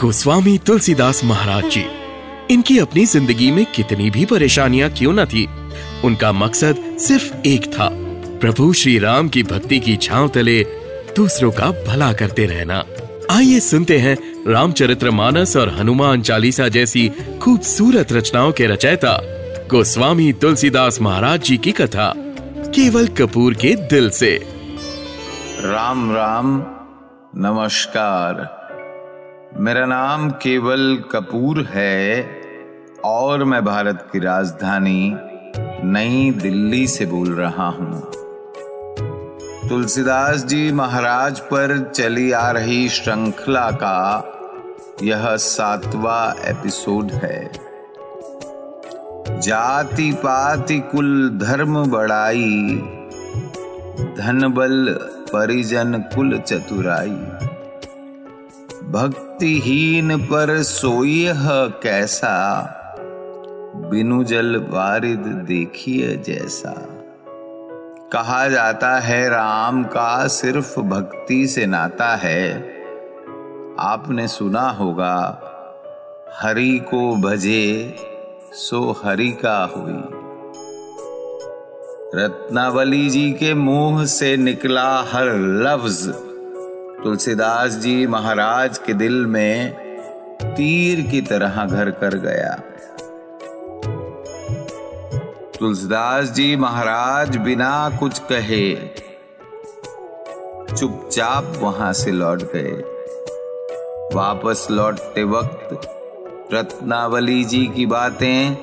गोस्वामी तुलसीदास महाराज जी, इनकी अपनी ज़िंदगी में कितनी भी परेशानियाँ क्यों न थी, उनका मकसद सिर्फ़ एक था, प्रभु श्री राम की भक्ति की छांव तले दूसरों का भला करते रहना। आइए सुनते हैं रामचरित्र मानस और हनुमान चालीसा जैसी खूबसूरत रचनाओं के रचयिता गोस्वामी तुलसीदास महाराज जी की कथा, केवल कपूर के दिल से। राम राम, नमस्कार। मेरा नाम केवल कपूर है और मैं भारत की राजधानी नई दिल्ली से बोल रहा हूँ। तुलसीदास जी महाराज पर चली आ रही श्रृंखला का यह सातवां एपिसोड है। जाति पाति कुल धर्म बढ़ाई, धन बल, परिजन कुल चतुराई। भक्तिहीन पर सोयह कैसा? बिनु जल वारिद देखिए जैसा। कहा जाता है राम का सिर्फ़ भक्ति से नाता है। आपने सुना होगा, हरि को भजे सो हरि का हुई। रत्नावली जी के मुँह से निकला हर लफ्ज। तुलसीदास जी महाराज के दिल में तीर की तरह घर कर गया। तुलसीदास जी महाराज बिना कुछ कहे चुपचाप वहाँ से लौट गए। वापस लौटते वक्त रत्नावली जी की बातें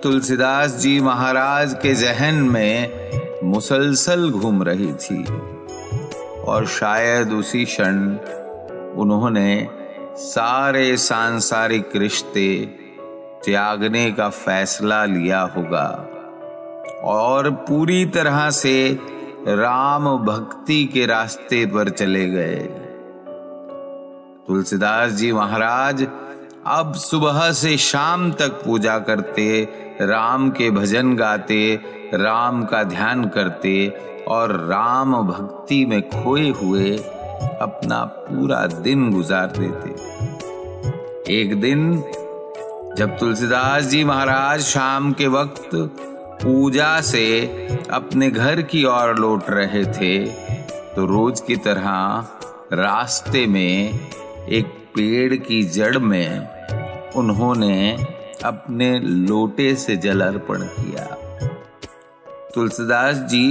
तुलसीदास जी महाराज के जहन में मुसलसल घूम रही थी। और शायद उसी क्षण उन्होंने सारे सांसारिक रिश्ते त्यागने का फैसला लिया होगा। और पूरी तरह से राम भक्ति के रास्ते पर चले गए। तुलसीदास जी महाराज अब सुबह से शाम तक पूजा करते, राम के भजन गाते, राम का ध्यान करते और राम भक्ति में खोए हुए अपना पूरा दिन गुजार देते। एक दिन जब तुलसीदास जी महाराज शाम के वक्त पूजा से अपने घर की ओर लौट रहे थे तो रोज की तरह रास्ते में एक पेड़ की जड़ में उन्होंने अपने लोटे से जल अर्पण किया। तुलसीदास जी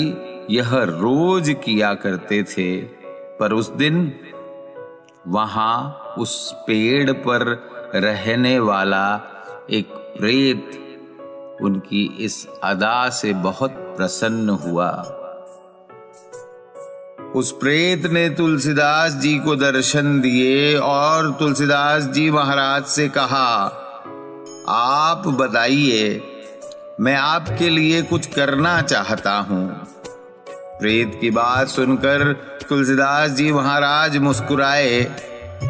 यह रोज किया करते थे, पर उस दिन वहाँ उस पेड़ पर रहने वाला एक प्रेत उनकी इस अदा से बहुत प्रसन्न हुआ। उस प्रेत ने तुलसीदास जी को दर्शन दिए और तुलसीदास जी महाराज से कहा, आप बताइए, मैं आपके लिए कुछ करना चाहता हूँ प्रेत की बात सुनकर तुलसीदास जी महाराज मुस्कुराए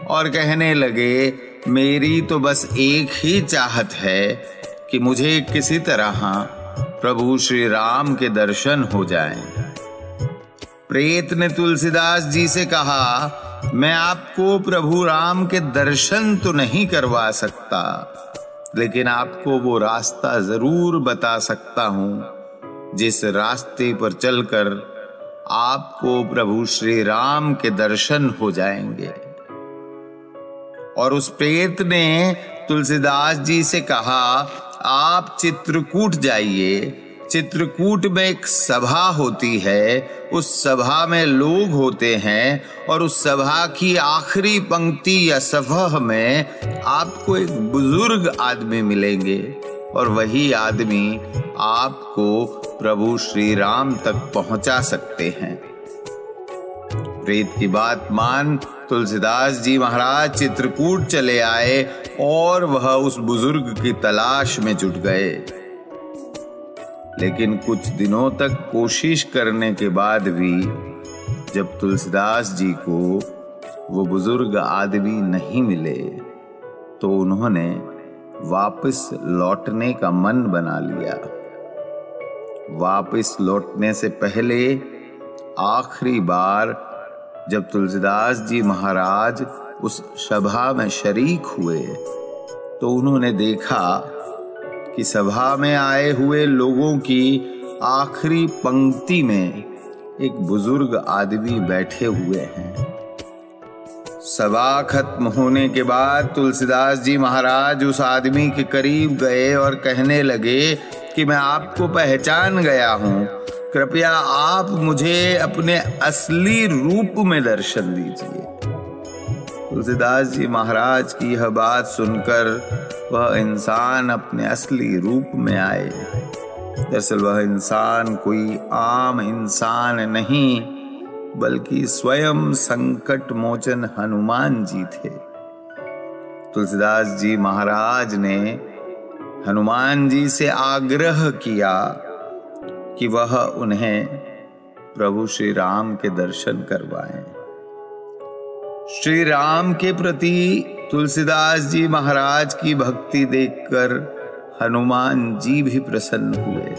और कहने लगे, मेरी तो बस एक ही चाहत है कि मुझे किसी तरह प्रभु श्री राम के दर्शन हो जाएँ। प्रेत ने तुलसीदास जी से कहा, मैं आपको प्रभु राम के दर्शन तो नहीं करवा सकता, लेकिन आपको वो रास्ता ज़रूर बता सकता हूँ, जिस रास्ते पर चलकर आपको प्रभु श्री राम के दर्शन हो जाएँगे। और उस प्रेत ने तुलसीदास जी से कहा, आप चित्रकूट जाइए चित्रकूट में एक सभा होती है। उस सभा में लोग होते हैं और उस सभा की आखिरी पंक्ति या सभा में आपको एक बुज़ुर्ग आदमी मिलेंगे और वही आदमी आपको प्रभु श्री राम तक पहुँचा सकते हैं। प्रेत की बात मान, तुलसीदास जी महाराज चित्रकूट चले आए और वह उस बुज़ुर्ग की तलाश में जुट गए। लेकिन कुछ दिनों तक कोशिश करने के बाद भी जब तुलसीदास जी को वो बुज़ुर्ग आदमी नहीं मिले तो उन्होंने वापस लौटने का मन बना लिया। वापस लौटने से पहले आखिरी बार जब तुलसीदास जी महाराज उस सभा में शरीक हुए तो उन्होंने देखा कि सभा में आए हुए लोगों की आखिरी पंक्ति में एक बुज़ुर्ग आदमी बैठे हुए हैं। सभा खत्म होने के बाद तुलसीदास जी महाराज उस आदमी के करीब गए और कहने लगे कि मैं आपको पहचान गया हूँ। कृपया आप मुझे अपने असली रूप में दर्शन दीजिए। तुलसीदास जी महाराज की यह बात सुनकर वह इंसान अपने असली रूप में आए। दरअसल वह इंसान कोई आम इंसान नहीं, बल्कि स्वयं संकट मोचन हनुमान जी थे। तुलसीदास जी महाराज ने हनुमान जी से आग्रह किया कि वह उन्हें प्रभु श्री राम के दर्शन करवाएँ। श्री राम के प्रति तुलसीदास जी महाराज की भक्ति देखकर हनुमान जी भी प्रसन्न हुए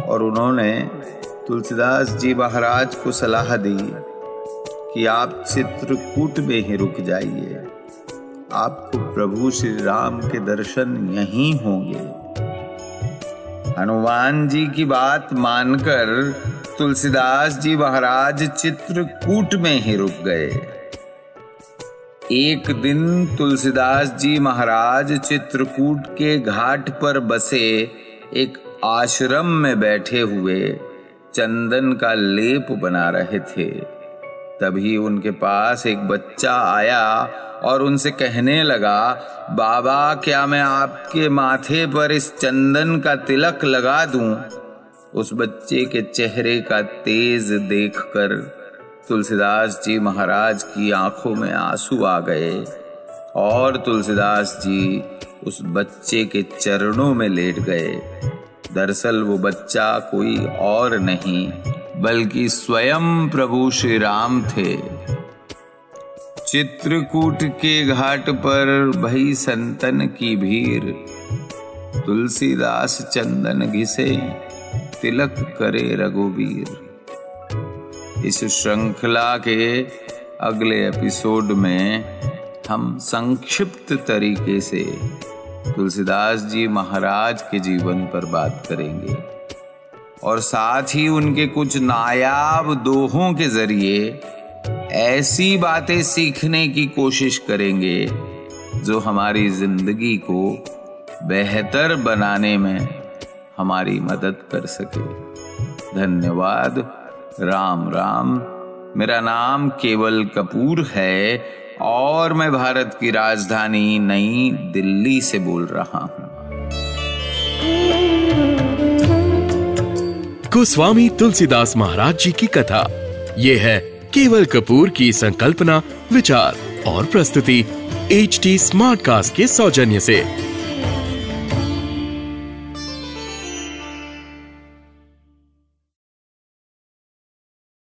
और उन्होंने तुलसीदास जी महाराज को सलाह दी कि आप चित्रकूट में ही रुक जाइए। आपको प्रभु श्री राम के दर्शन यहीं होंगे। हनुमान जी की बात मानकर तुलसीदास जी महाराज चित्रकूट में ही रुक गए। एक दिन तुलसीदास जी महाराज चित्रकूट के घाट पर बसे एक आश्रम में बैठे हुए चंदन का लेप बना रहे थे तभी उनके पास एक बच्चा आया और उनसे कहने लगा, बाबा, क्या मैं आपके माथे पर इस चंदन का तिलक लगा दूँ? उस बच्चे के चेहरे का तेज देखकर तुलसीदास जी महाराज की आँखों में आँसू आ गए और तुलसीदास जी उस बच्चे के चरणों में लेट गए। दरअसल वो बच्चा कोई और नहीं, बल्कि स्वयं प्रभु श्री राम थे। चित्रकूट के घाट पर भई संतन की भीड़ तुलसीदास चंदन घिसे, तिलक करे रघुवीर। इस श्रृंखला के अगले एपिसोड में हम संक्षिप्त तरीके से तुलसीदास जी महाराज के जीवन पर बात करेंगे। और साथ ही उनके कुछ नायाब दोहों के ज़रिए ऐसी बातें सीखने की कोशिश करेंगे जो हमारी ज़िंदगी को बेहतर बनाने में हमारी मदद कर सके। धन्यवाद। राम राम। मेरा नाम केवल कपूर है और मैं भारत की राजधानी नई दिल्ली से बोल रहा हूँ। गोस्वामी तुलसीदास महाराज जी की कथा। ये है केवल कपूर की संकल्पना, विचार और प्रस्तुति एच टी स्मार्ट कास्ट के सौजन्य से।